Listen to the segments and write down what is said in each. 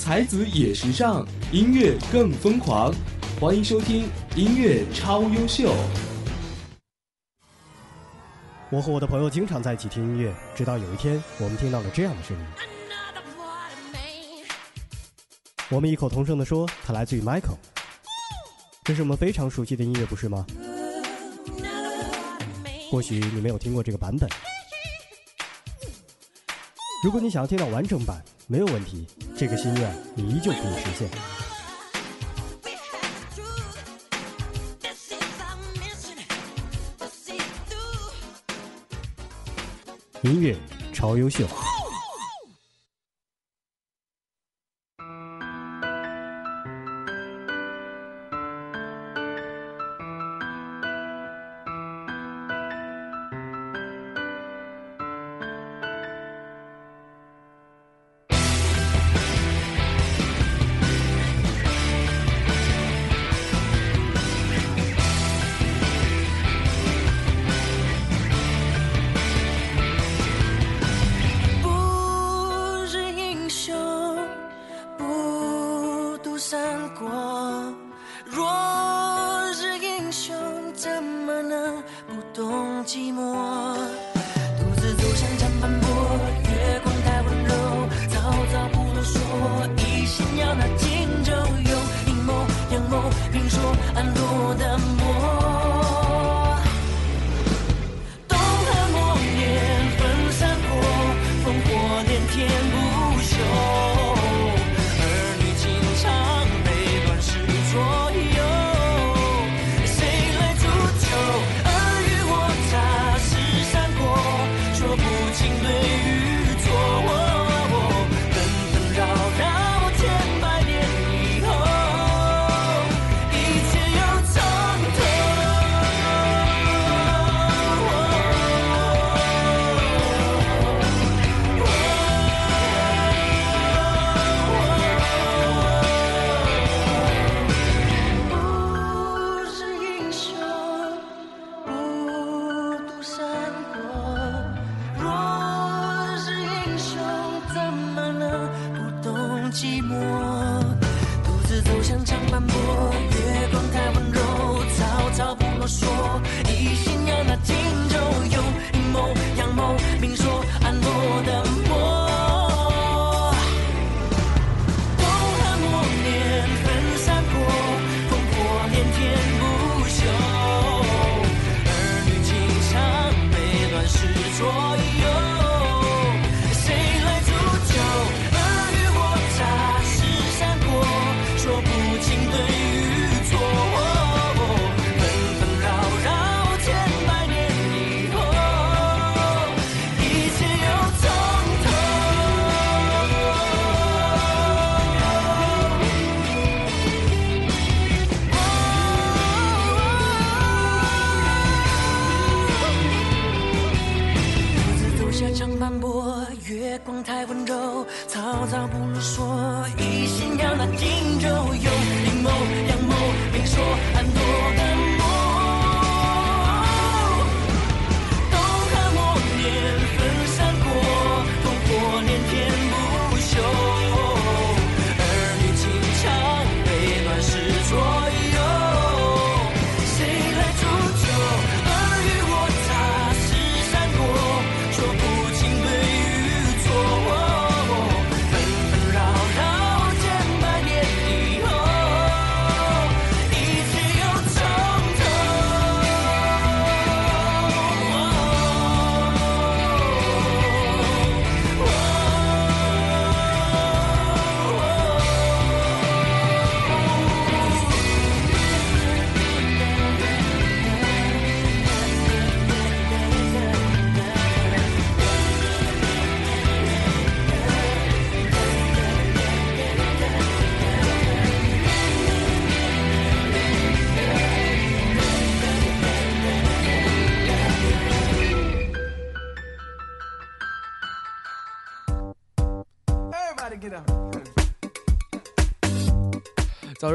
才子也时尚，音乐更疯狂。欢迎收听音乐超优秀。我和我的朋友经常在一起听音乐，直到有一天，我们听到了这样的声音。我们异口同声地说，它来自于 Michael。这是我们非常熟悉的音乐，不是吗？或许你没有听过这个版本。如果你想要听到完整版，没有问题，这个心愿你依旧可以实现。音乐超优秀。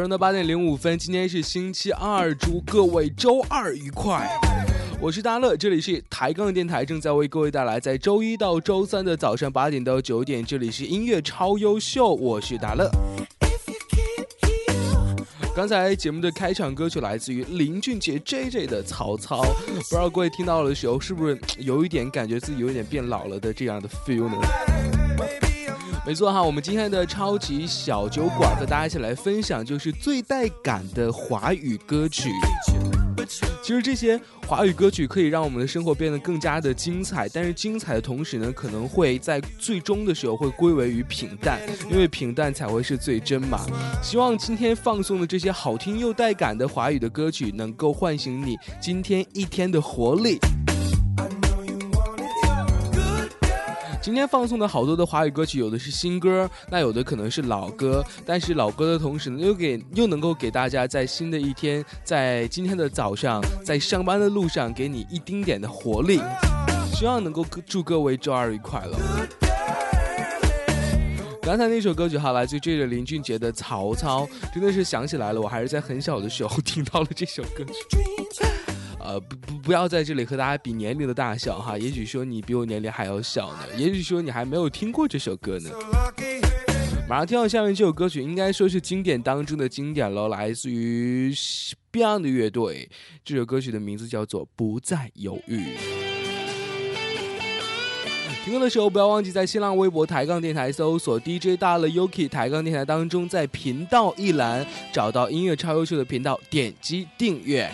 早上的八点零五分，今天是星期二，祝各位周二愉快。我是大乐，这里是抬杠电台，正在为各位带来在周一到周三的早上八点到九点，这里是音乐超优秀，我是大乐。刚才节目的开场歌曲来自于林俊杰 J J 的曹操，不知道各位听到的时候是不是有一点感觉自己有点变老了的这样的 feel 呢？没错哈，我们今天的超级小酒馆和大家一起来分享就是最带感的华语歌曲。其实这些华语歌曲可以让我们的生活变得更加的精彩，但是精彩的同时呢，可能会在最终的时候会归为于平淡，因为平淡才会是最真嘛。希望今天放送的这些好听又带感的华语的歌曲，能够唤醒你今天一天的活力。今天放送的好多的华语歌曲，有的是新歌，那有的可能是老歌。但是老歌的同时呢，又给又能够给大家在新的一天，在今天的早上，在上班的路上，给你一丁点的活力。希望能够祝各位周二愉快了。刚才那首歌曲哈，来自这个林俊杰的《曹操》，真的是想起来了，我还是在很小的时候听到了这首歌曲。呃，不不，不要在这里和大家比年龄的大小哈。也许说你比我年龄还要小呢，也许说你还没有听过这首歌呢。马上听到下面这首歌曲，应该说是经典当中的经典了，来自于 Beyond 的乐队。这首歌曲的名字叫做《不再犹豫》。听歌的时候不要忘记在新浪微博抬杠电台搜索 DJ 大乐 Yuki 抬杠电台当中，在频道一栏找到音乐超优秀的频道，点击订阅。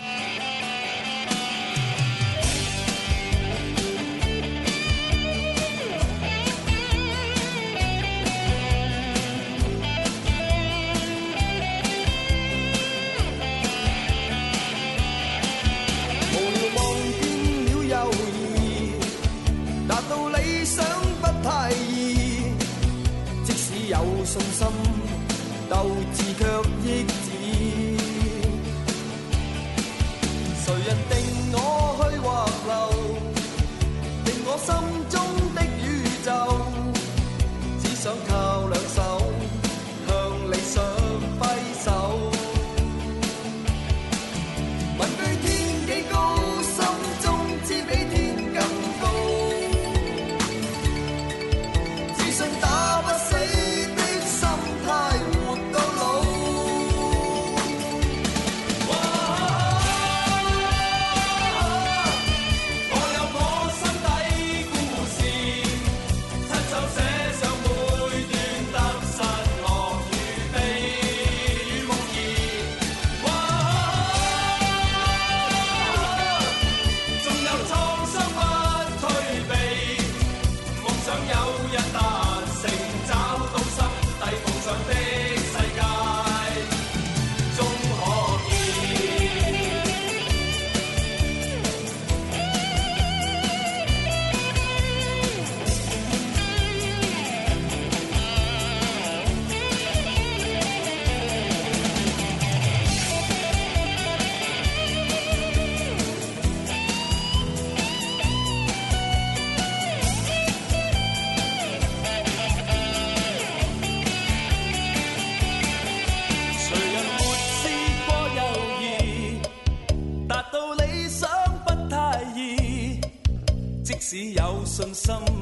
信心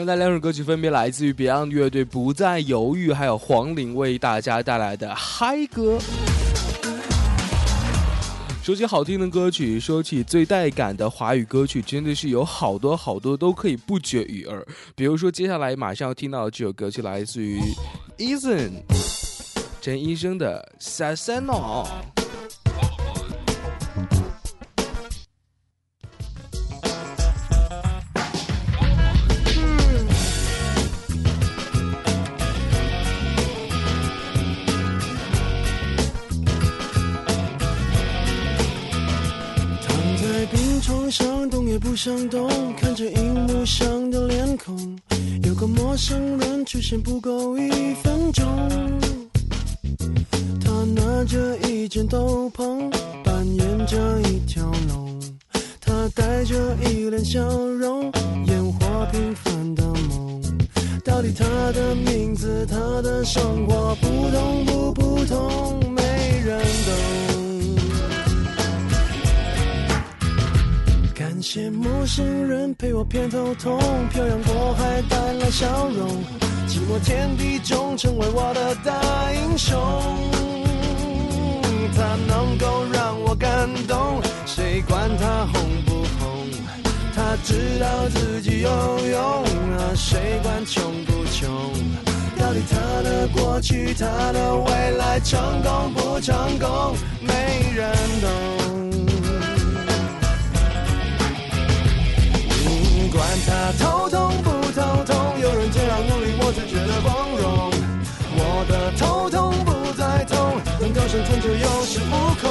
刚才两首歌曲分别来自于 Beyond 乐队《不再犹豫》，还有黄龄为大家带来的嗨歌。说起好听的歌曲，说起最带感的华语歌曲，真的是有好多好多都可以不绝于耳。比如说，接下来马上要听到的这首歌曲来自于 Eason 陈医生的《Sasano 想，动也不想动，看着荧幕上的脸孔，有个陌生人出现不够一分钟。他拿着一件斗篷，扮演着一条龙，他带着一脸笑容，演活平凡的梦。到底他的名字，他的生活普通不普通，没人懂。感谢陌生人陪我偏头痛，漂洋过海带来笑容。寂寞天地中成为我的大英雄。他能够让我感动，谁管他红不红？他知道自己有用啊，谁管穷不穷？到底他的过去，他的未来，成功不成功，没人懂。管他头痛不头痛，有人这样努力，我才觉得光荣。我的头痛不再痛，能够生存就有恃无恐。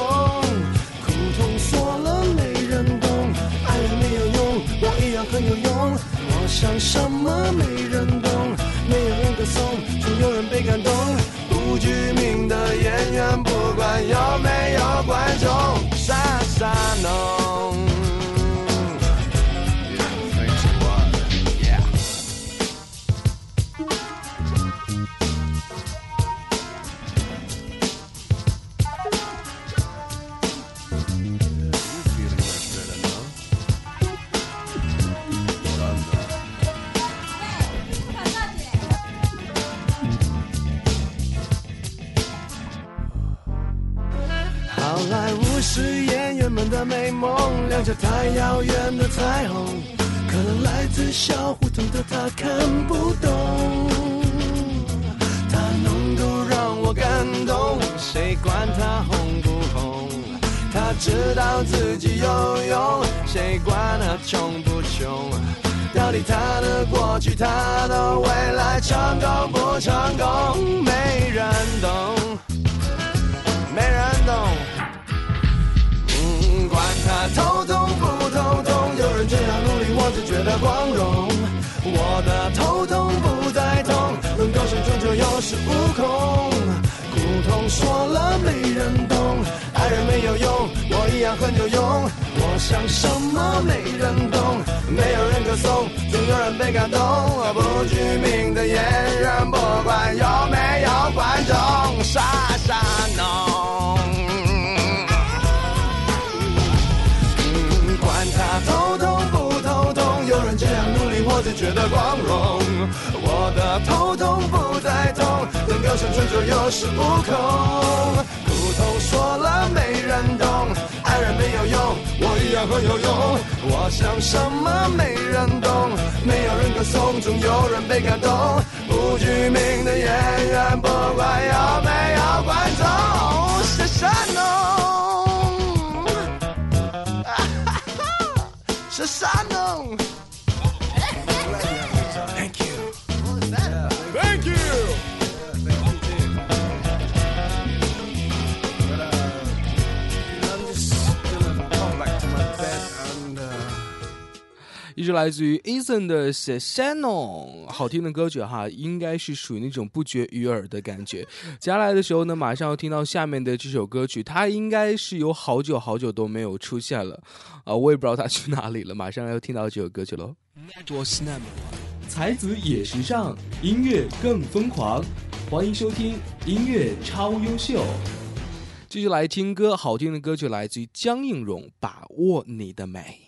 苦痛说了没人懂，爱了没有用，我一样很有用。我想什么没人懂歌颂，总有人被感动。不具名的演员，不管有没有观众，是山弄。是山东。一首来自于 Eason 的《s h a n o 好听的歌曲哈，应该是属于那种不绝于耳的感觉。接下来的时候呢，马上要听到下面的这首歌曲，它应该是有好久好久都没有出现了，啊，我也不知道它去哪里了。马上要听到这首歌曲喽。才子也时尚，音乐更疯狂，欢迎收听音乐超优秀。继续来听歌，好听的歌曲来自于江映蓉，《把握你的美》。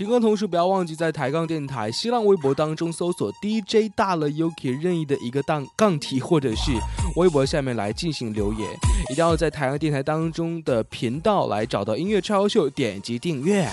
听歌同时不要忘记在抬杠电台新浪微博当中搜索 DJ 大了 UK 任意的一个档杠题或者是微博下面来进行留言，一定要在台杠电台当中的频道来找到音乐超秀，点击订阅。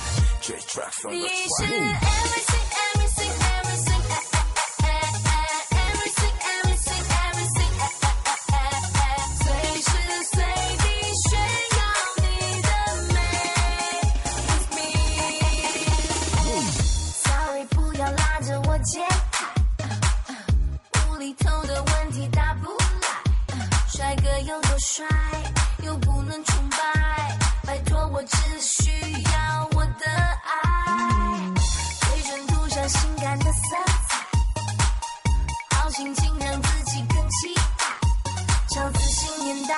待，超自信年代，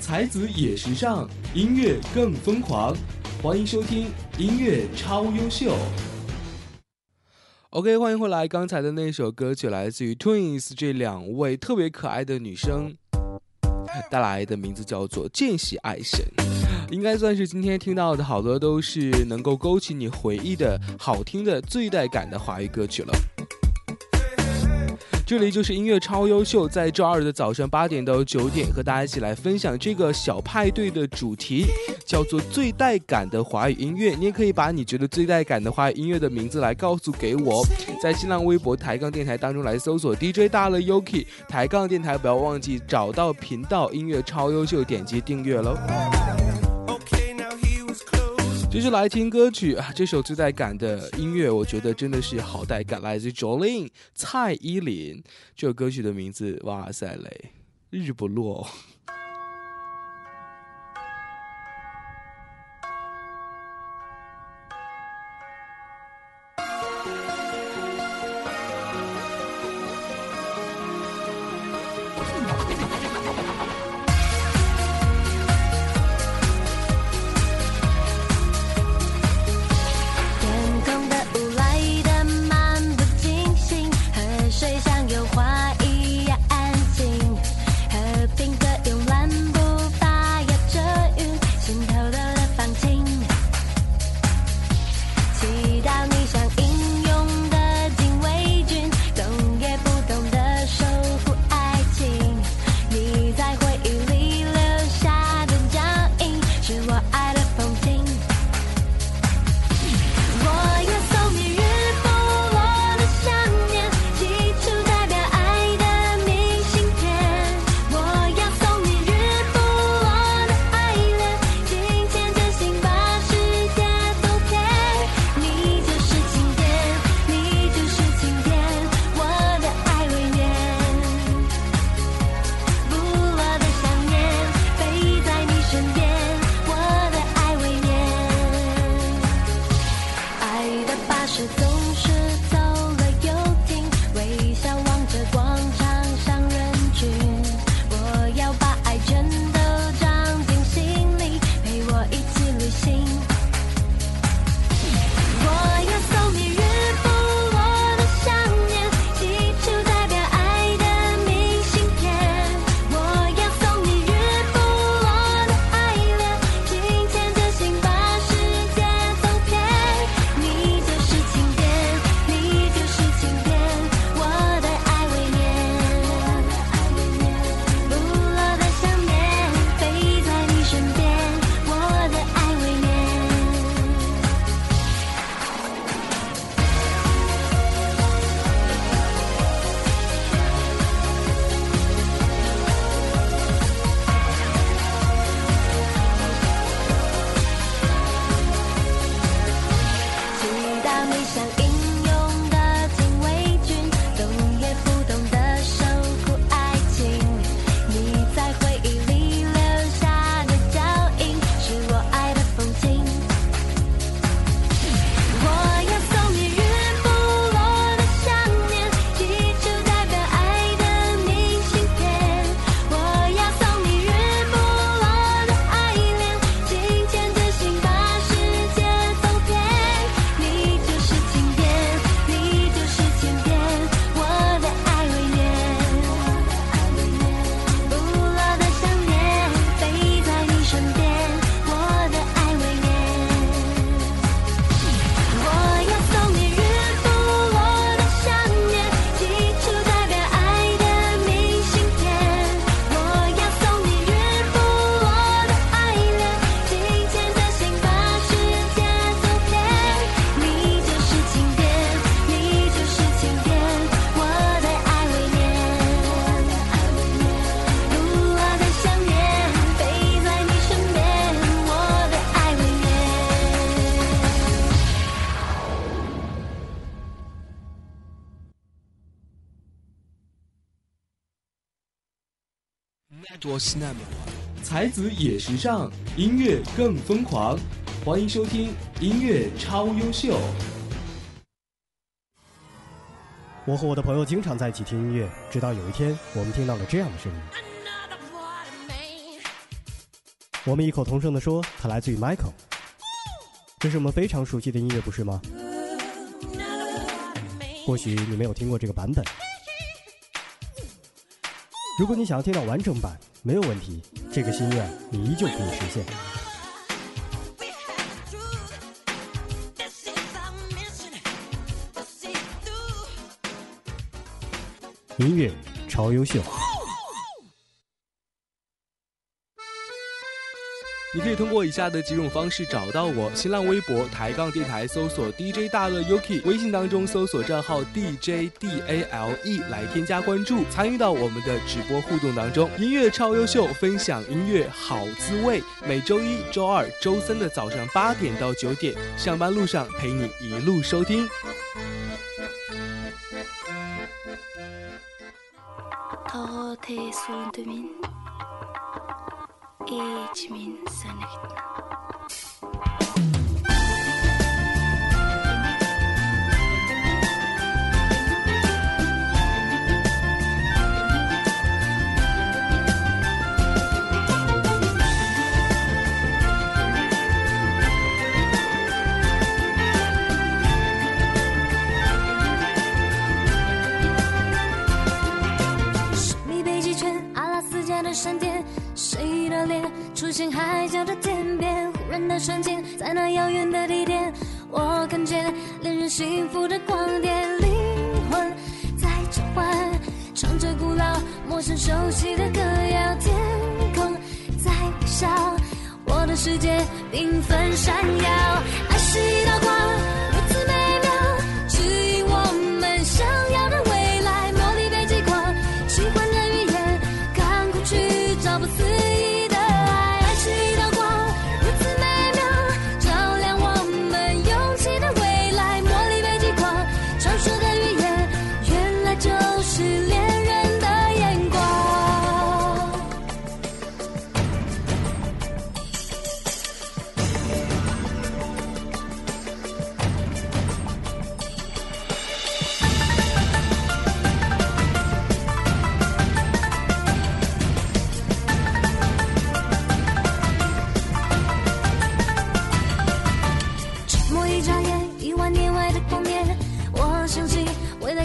才子也时尚，音乐更疯狂。欢迎收听音乐超优秀。OK，欢迎回来。刚才的那首歌曲来自于 Twins 这两位特别可爱的女生带来的，名字叫做《见习爱神》，应该算是今天听到的好多都是能够勾起你回忆的好听的最带感的华语歌曲了。这里就是音乐超优秀，在周二的早上八点到九点，和大家一起来分享这个小派对的主题，叫做最带感的华语音乐。你也可以把你觉得最带感的华语音乐的名字来告诉给我，在新浪微博抬杠电台当中来搜索 DJ 大乐 Yuki 抬杠电台，不要忘记找到频道音乐超优秀，点击订阅喽。继续来听歌曲啊！这首最带感的音乐，我觉得真的是好带感，来自 Jolin 蔡依林。这首歌曲的名字，哇塞嘞，日不落。子也时尚，音乐更疯狂。欢迎收听音乐超优秀。我和我的朋友经常在一起听音乐，直到有一天，我们听到了这样的声音。我们异口同声地说，它来自于 Michael。这是我们非常熟悉的音乐，不是吗？或许你没有听过这个版本。如果你想要听到完整版，没有问题，这个心愿你依旧可以实现。音乐超优秀。你可以通过以下的几种方式找到我：新浪微博“抬杠电台”搜索 “DJ 大乐 Yuki”，微信当中搜索账号 “DJ DAL E” 来添加关注，参与到我们的直播互动当中。音乐超优秀，分享音乐好滋味。每周一、周二、周三的早上八点到九点，上班路上陪你一路收听。Each means something. 出现海角的天边？忽然的瞬间，在那遥远的地点，我看见恋人幸福的光点，灵魂在召唤，唱着古老、陌生、熟悉的歌谣，天空在微笑，我的世界缤纷闪耀，爱是一道光，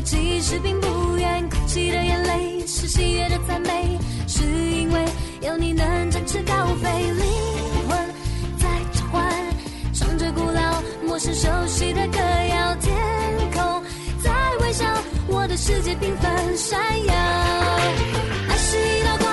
其实并不远，哭泣的眼泪是喜悦的赞美，是因为有你能展翅高飞。灵魂在召唤，唱着古老、陌生、熟悉的歌谣，天空在微笑，我的世界缤纷闪耀。爱是一道光，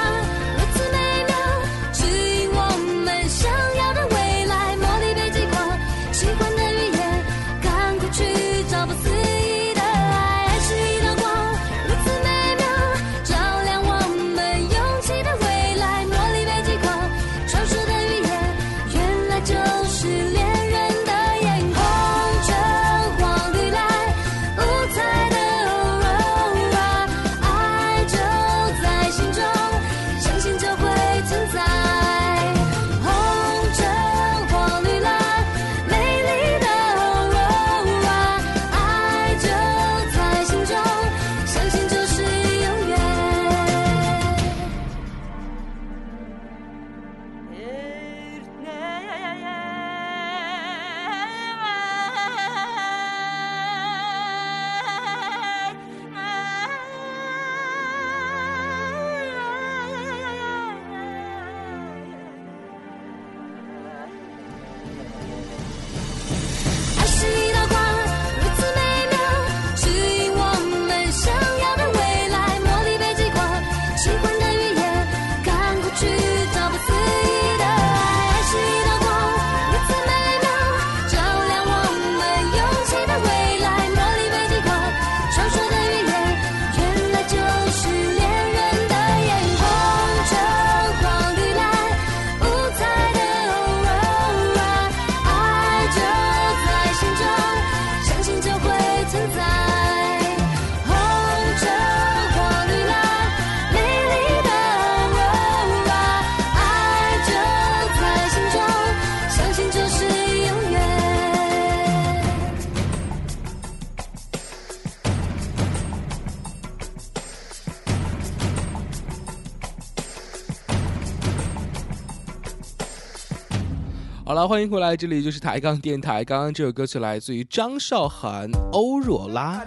了，欢迎回来，这里就是抬杠电台。刚刚这首歌曲来自于张韶涵、欧若拉。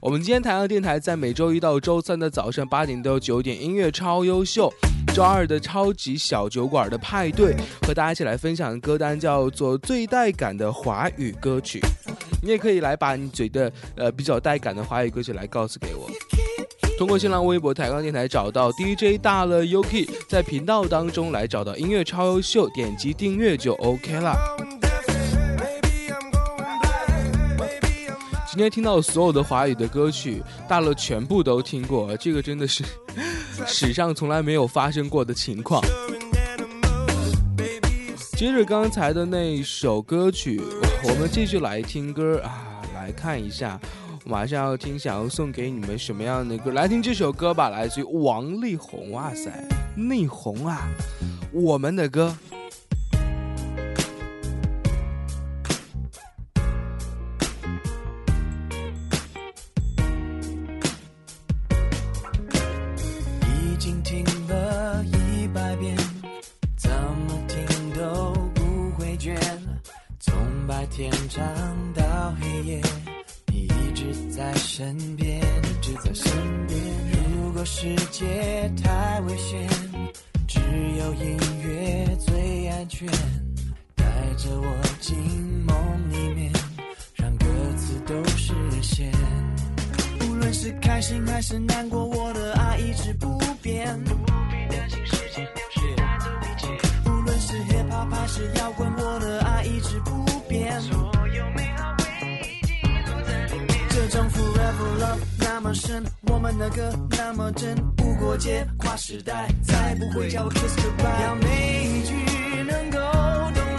我们今天抬杠电台在每周一到周三的早上八点到九点，音乐超优秀；周二的超级小酒馆的派对，和大家一起来分享的歌单叫做最带感的华语歌曲。你也可以来把你觉得呃比较带感的华语歌曲来告诉给我。通过新浪微博抬杠电台找到 DJ 大乐 UK，在频道当中来找到音乐超优秀，点击订阅就 OK 了。今天听到所有的华语的歌曲，大乐全部都听过，这个真的是 史上从来没有发生过的情况。接着刚才的那首歌曲，我们继续来听歌啊，来看一下。马上要听，想要送给你们什么样的歌？来听这首歌吧，来自于王力宏。哇塞，力宏啊，我们的歌。已经听了一百遍，怎么听都不会倦。从白天唱到黑夜，在身边，一直在身边。如果世界太危险，只有音乐最安全。带着我进梦里面，让歌词都实现。无论是开心还是难过，我的爱一直不变。不必担心时间流逝带走一切。无论是 hip hop 还是摇滚，我的爱一直不变。么深，我们的歌那么真，不过界跨时代，再不会叫我 kiss goodbye。要每一句能够动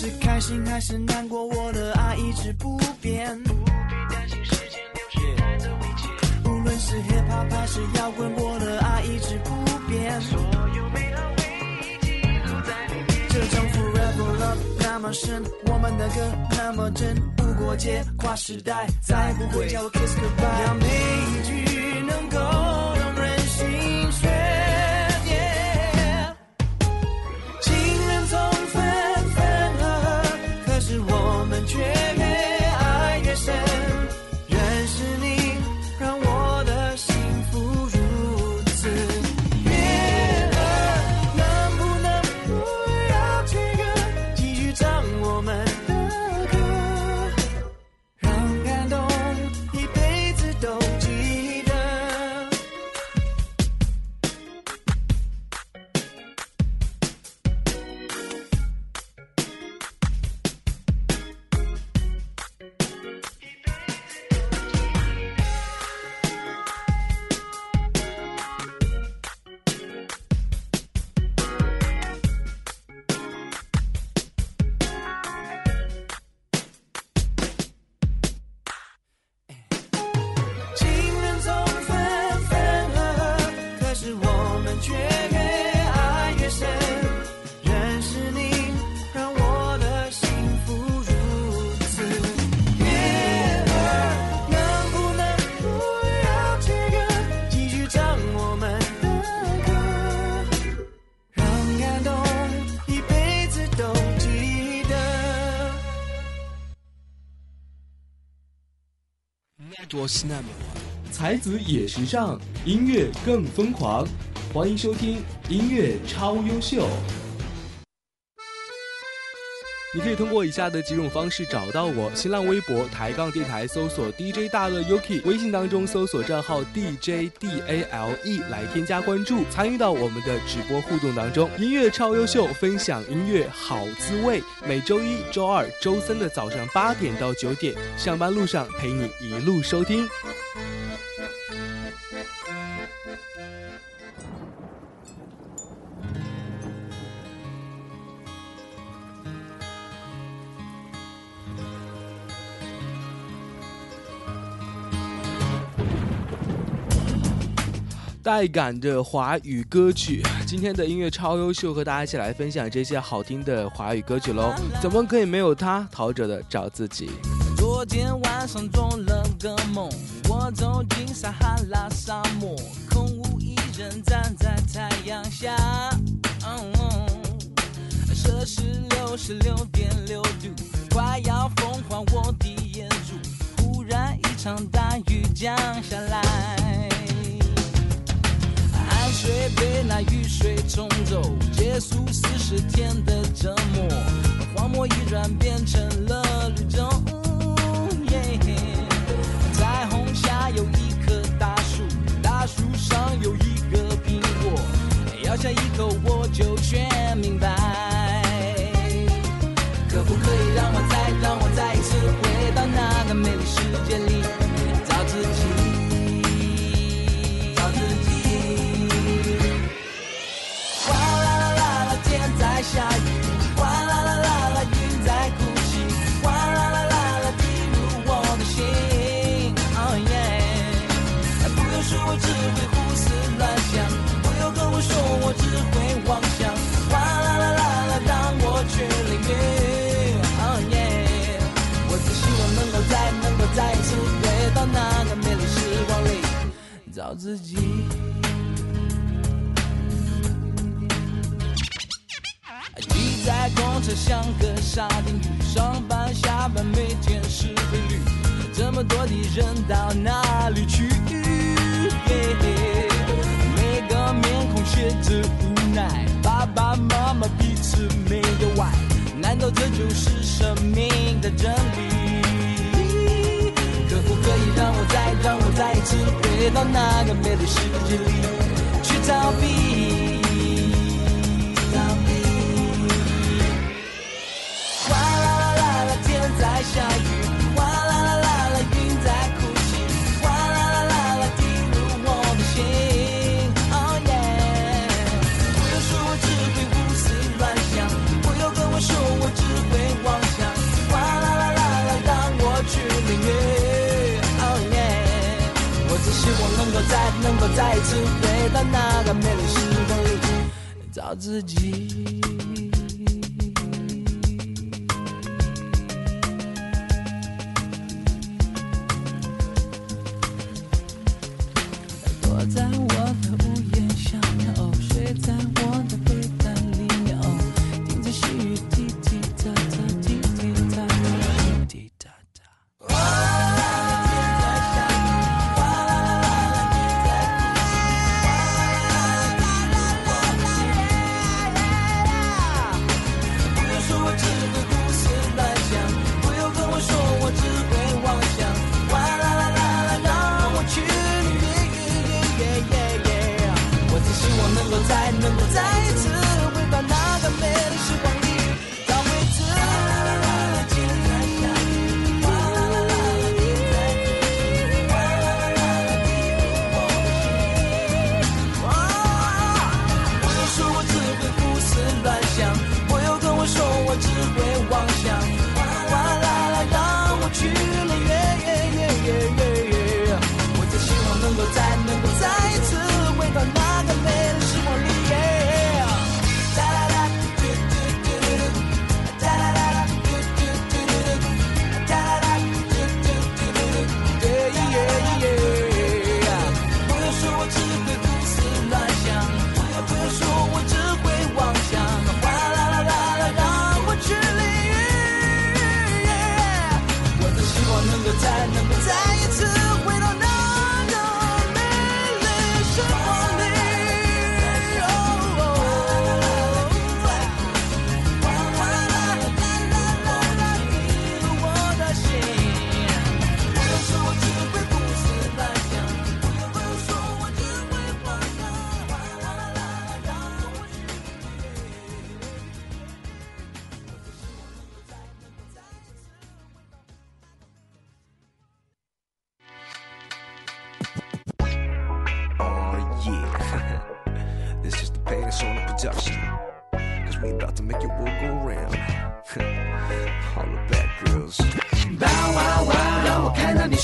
是开心还是难过，我的爱一直不变。不必担心时间流逝带走一切。无论是 hip hop 还是摇滚，我的爱一直不变。所有美好回忆记录在里面。这种 forever love 那么深，我们的歌那么真，不过界跨时代，再不会叫我 kiss goodbye。要每一句能够才子也时尚，音乐更疯狂。欢迎收听音乐超优秀。你可以通过以下的几种方式找到我：新浪微博抬杠电台搜索 DJ 大乐 Yuki，微信当中搜索账号 DJ DALE 来添加关注，参与到我们的直播互动当中。音乐超优秀，分享音乐好滋味。每周一、周二、周三的早上八点到九点，上班路上陪你一路收听。带感的华语歌曲，今天的音乐超优秀，和大家一起来分享这些好听的华语歌曲喽。怎么可以没有他？陶喆的找自己。昨天晚上做了个梦，我走进撒哈拉沙漠，空无一人站在太阳下。摄氏六十六点六度，快要风化我的眼珠。忽然一场大雨降下来。汗水被那雨水冲走，结束四十天的折磨，荒漠已转变成了绿洲。耶彩虹下有一棵大树，大树上有一个苹果，咬下一口我就全明白。可不可以让我再让我再一次回到那个美丽世界里，找自己。挤在公车像个沙丁鱼，上班下班每天是规律，这么多的人到哪里去？每个面孔写着无奈，爸爸妈妈彼此没有爱，难道这就是生命的真理？可以让我再让我再一次回到那个美丽世界里去逃避？能够再一次回到那个美丽时光里，找自己。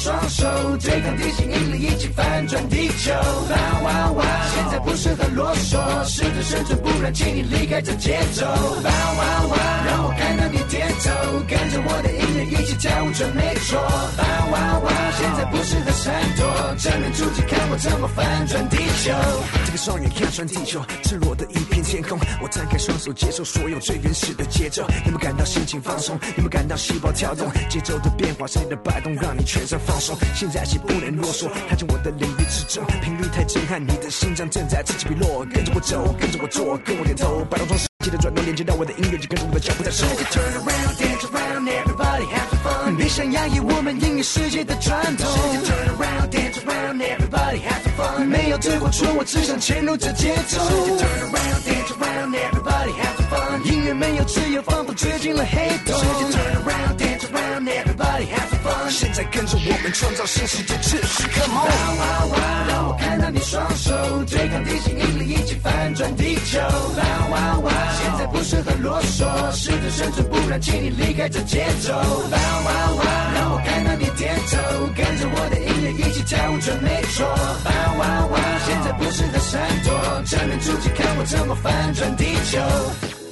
双手对抗地心引力，一起翻转地球。哇哇哇！现在不适合啰嗦，试着生存，不然请你离开这节奏。哇哇哇！让我看到你点头，跟着我的音乐一起跳舞，准没错。哇哇哇！现在不适合闪躲，正面出击，看我怎么翻转地球。这个双眼看穿地球，赤裸的一片天空。我张开双手，接受所有最原始的节奏。你们感到心情放松？你们感到细胞跳动？节奏的变化，身体的摆动，让你全身放松。现在起不能啰嗦，踏进我的领域之中，频率太震撼，你的心脏正在此起彼落。跟着我走，跟着我做，跟我点头，摆动中世界的转动，连接到我的音乐，就跟着我的脚步在走。Turn around, dance around, everybody have fun. 别想压抑我们音乐世界的传统。Turn around, dance around, everybody have fun. 没有对或错，我只想嵌入这节奏。Turn around, dance around, everybody have fun. 音乐没有自由，仿佛追进了黑洞。现在跟着我们创造新世界秩序，Come on！哇哇！让我看到你双手对抗地心引力，一起翻转地球。Wow wow！！现在不适合啰嗦，试着生存，不然请你离开这节奏。Wow wow！！让我看到你点头，跟着我的音乐一起跳舞，准没错。Wow wow！！现在不适合闪躲，正面出击，看我怎么翻转地球。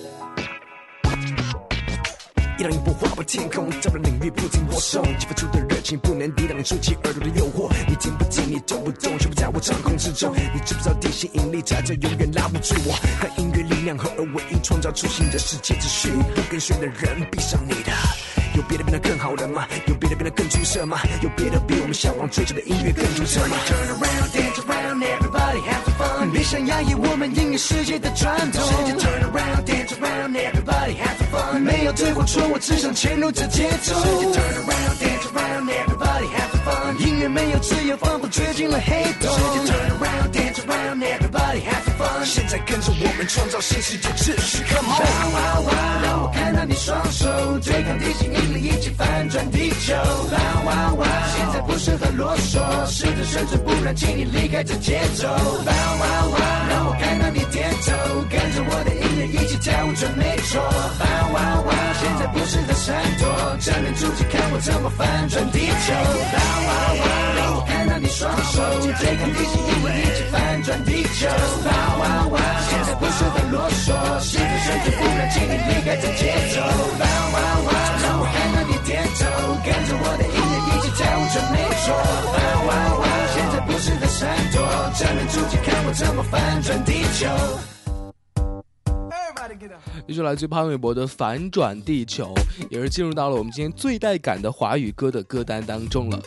一道音波划破天空，照亮领域不停播送，激发出的热情不能抵挡，触及耳朵的诱惑。你听不进，你动不动，全部在我掌控之中。你知不知道地心引力在这永远拉不住我？和音乐力量合而为一，创造出新的世界秩序。不跟随的人，闭上你的。有别的变得更好了吗？有别的变得更出色吗？有别的比我们向往追求的音乐更出色吗？Turn around, dance around, everybody have fun. 别想压抑我们音乐世界的传统。Turn around, dance around. Everybody has fun. 没有对或错，我只想嵌入这节奏。Turn around, dance around, everybody have fun. 音乐没有自由，仿佛追进了黑洞。Turn around, dance around, everybody have fun. 现在跟着我们创造新世界秩序，Come 哇 on！哇哇！让我看到你双手对抗地心引力，一起翻转地球。哇哇哇！现在不适合啰嗦，试着生存，不然请你离开这节奏。哇哇哇！让我看到你点头，跟着我的一起跳舞，准没错。哇哇哇！现在不适合闪躲，正面出击，看我怎么翻转地球。哇哇哇！让我看到你双手对抗地心引力，一起翻转地球。哇哇哇！现在不适合啰嗦，试着生存，不然请你离开这节奏。哇哇哇！让我看到你点头，跟着我的音乐一起跳舞，准没错。哇哇哇！现在不适合闪躲，正面出击，看我怎么翻转地球。这是来自潘玮柏的《反转地球》，也是进入到了我们今天最带感的华语歌的歌单当中了。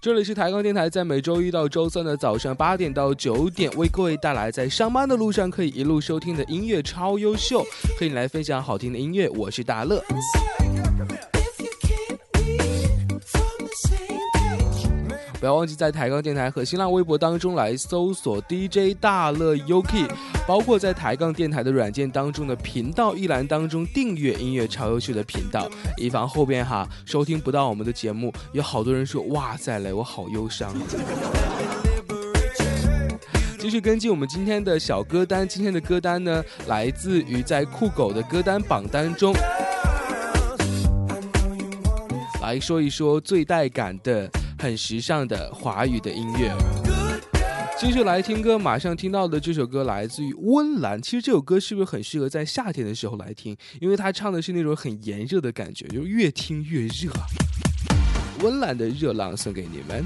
这里是抬杠电台，在每周一到周三的早上八点到九点，为各位带来在上班的路上可以一路收听的音乐超优秀，和你来分享好听的音乐。我是大乐。不要忘记在抬杠电台和新浪微博当中来搜索 DJ 大乐 Yuki，包括在抬杠电台的软件当中的频道一栏当中订阅音乐超优秀的频道，以防后边哈收听不到我们的节目，有好多人说哇塞嘞，我好忧伤。继续跟进我们今天的小歌单，今天的歌单呢来自于在酷狗的歌单榜单中。来说一说最带感的、很时尚的华语的音乐。继续来听歌，马上听到的这首歌来自于温岚。其实这首歌是不是很适合在夏天的时候来听？因为他唱的是那种很炎热的感觉，就是越听越热。温岚的《热浪》送给你们。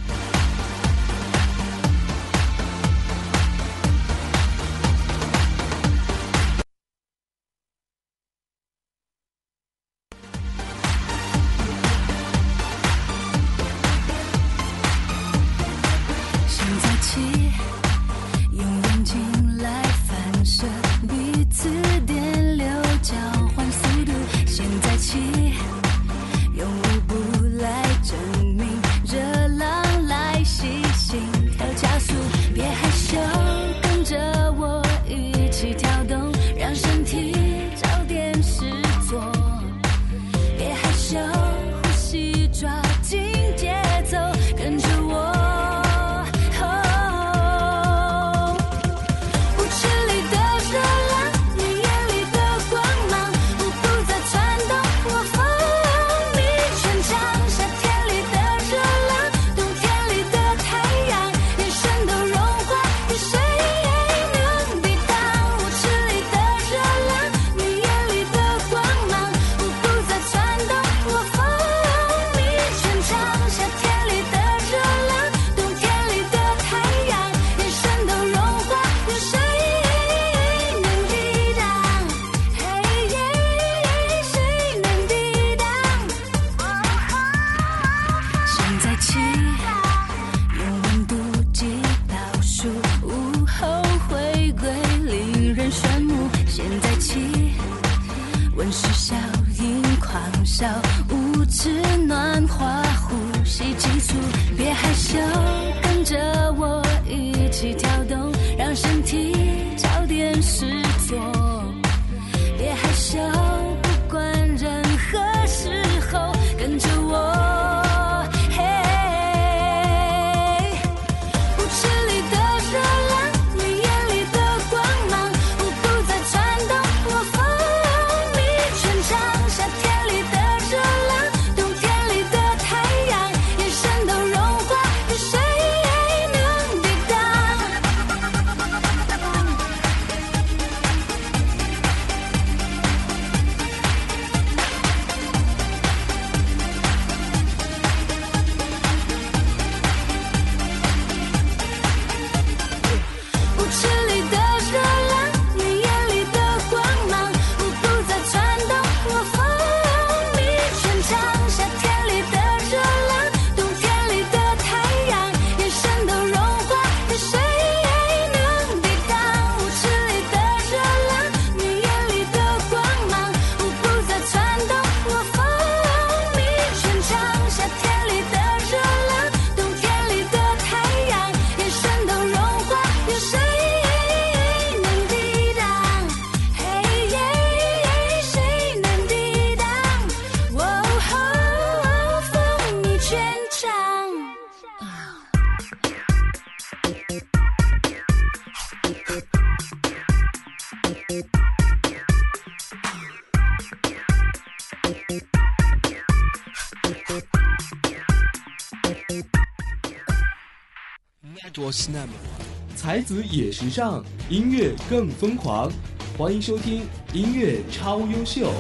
才子也时尚，音乐更疯狂。欢迎收听音乐超优秀。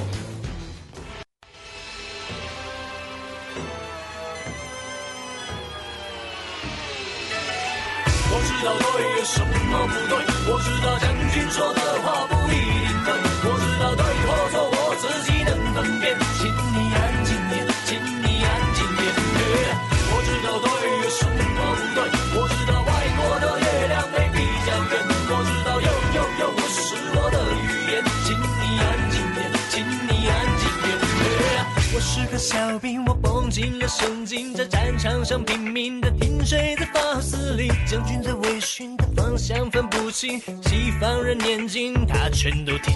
小兵，我绷紧了神经，在战场上拼命的听谁在发号司令，将军在微醺的方向分不清，西方人念经他全都听。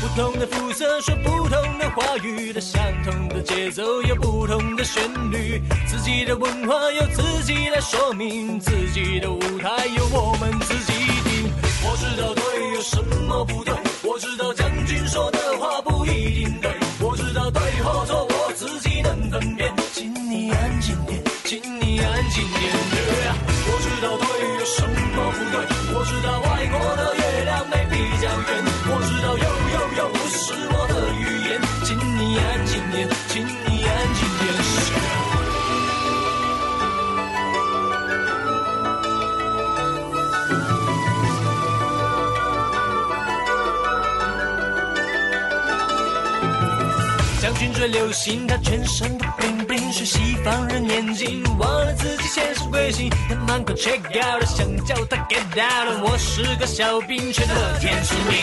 不同的肤色说不同的话语，的相同的节奏有不同的旋律，自己的文化由自己来说明，自己的舞台由我们自己定。我知道对有什么不对，我知道将军说的话不一定对，我知道对或错我，安静点，请你安静点。我知道对有什么不对，我知道外国的月亮没比较圆，最流行，他全身都 bling bling，学西方人眼睛，忘了自己现实归心。他满口 check out，想叫他 get out。我是个小兵，却乐天知命。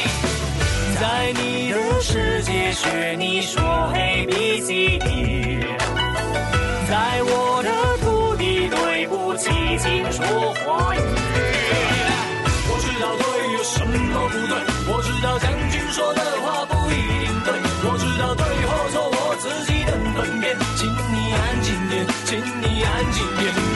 在你的世界学你说 A B C D，在我的土地对不起，请说华语。我知道对有什么不对，我知道将军说的话不请你安静点。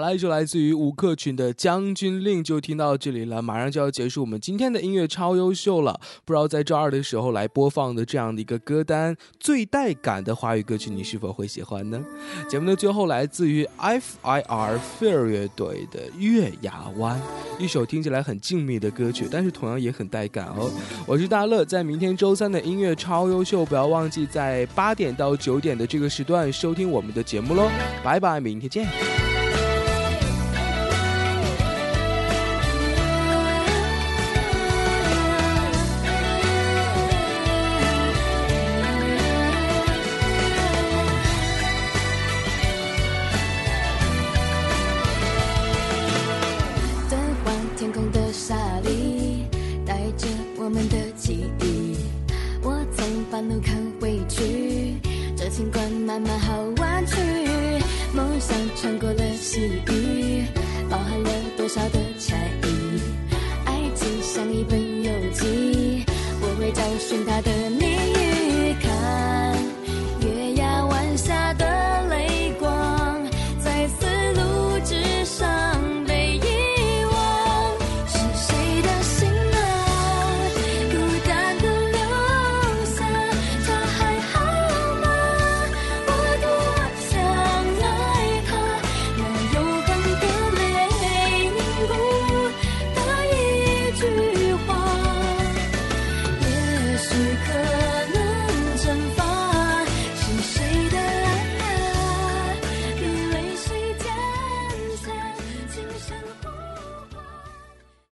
来一首来自于吴克群的《将军令》，就听到这里了。马上就要结束我们今天的音乐超优秀了。不知道在周二的时候来播放的这样的一个歌单，最带感的华语歌曲，你是否会喜欢呢？节目的最后，来自于 F.I.R. Fair 乐队的《月牙湾》，一首听起来很静谧的歌曲，但是同样也很带感哦。我是大乐，在明天周三的音乐超优秀，不要忘记在八点到九点的这个时段收听我们的节目喽。拜拜，明天见。慢慢好弯曲。梦想穿过了细雨，包含了多少的禅意？爱情像一本游记，我会找寻它的谜